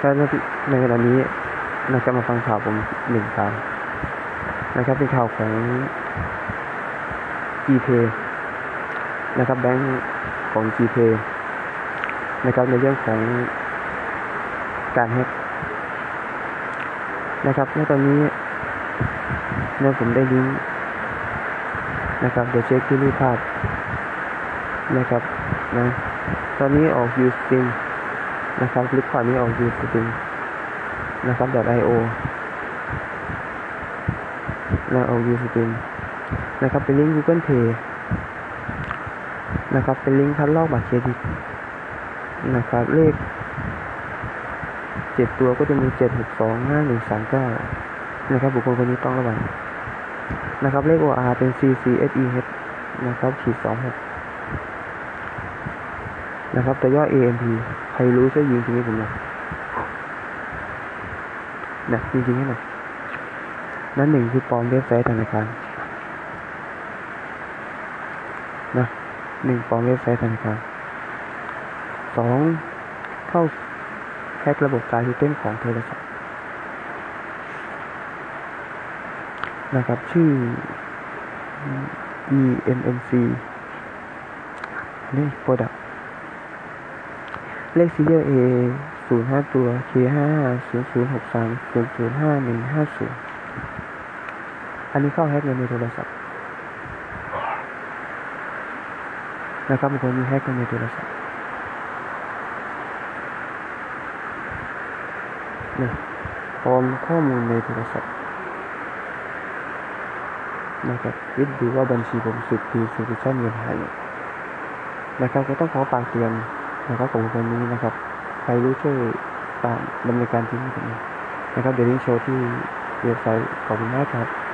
ถ้าในเวลานี้นะครับมาฟังข่าวผมหนึ่งข่าวนะครับเป็นข่าวของ g p นะครับแบงก์ของ g p นะครับในเรื่องของการแฮกนะครับในตอนนี้เนี่ยผมได้ลิงก์นะครับเดี๋ยวเช็คที่รูปภาพนะครับนะตอนนี้ออกยูสติม นะครับคลิปข่าวนี้ออกยูสติมนะครับ .io นะออกยูสติมนะครับเป็นลิงก์ Google Pay นะครับเป็นลิงก์คัดลอกบัตรเครดิตนะครับเลขเจ็ดตัวก็จะมีเจ็ดหกสองห้าหนึ่งสามเก้านะครับบุคคลคนนี้ต้องระวังนะครับเลข OR เป็น CCSEH นะครับขีดสองหก นะครับ แตัวย่อ AMP ใครรู้ช่วยยิงทีนี้ผมหน่อยนะจริงๆให้หน่อยนั่นหนึ่งคือปลอมเว็บไซต์ธนาคารนะหนึ่งปลอมเว็บไซต์ธนาคารสองเข้าแฮกระบบการซิสเต็มของโทรศัพท์นะครับ ชื่อ EMMC นี่ Product เลข serial A ศูนย์ห้าตัว K ห้าศูนย์ศูนย์หกสามศูนย์ศูนย์ห้าหนึ่งห้าศูนย์อันนี้เข้าแฮกเงินในโทรศัพท์นะครับบางคนมีแฮกเงินในโทรศัพท์นะปลอมข้อมูลในโทรศัพท์นะครับคิดดูว่าบัญชีผมสุดที่สุดชั่นเงินหายนะครับก็ต้องขอฝากเตือน นะครับของคนนี้นะครับ ใครรู้ช่วยตามดำเนินการทิ้งให้ผมนะครับเดี๋ยวลิงโชว์ที่เว็บไซต์ขอบคุณมากครับ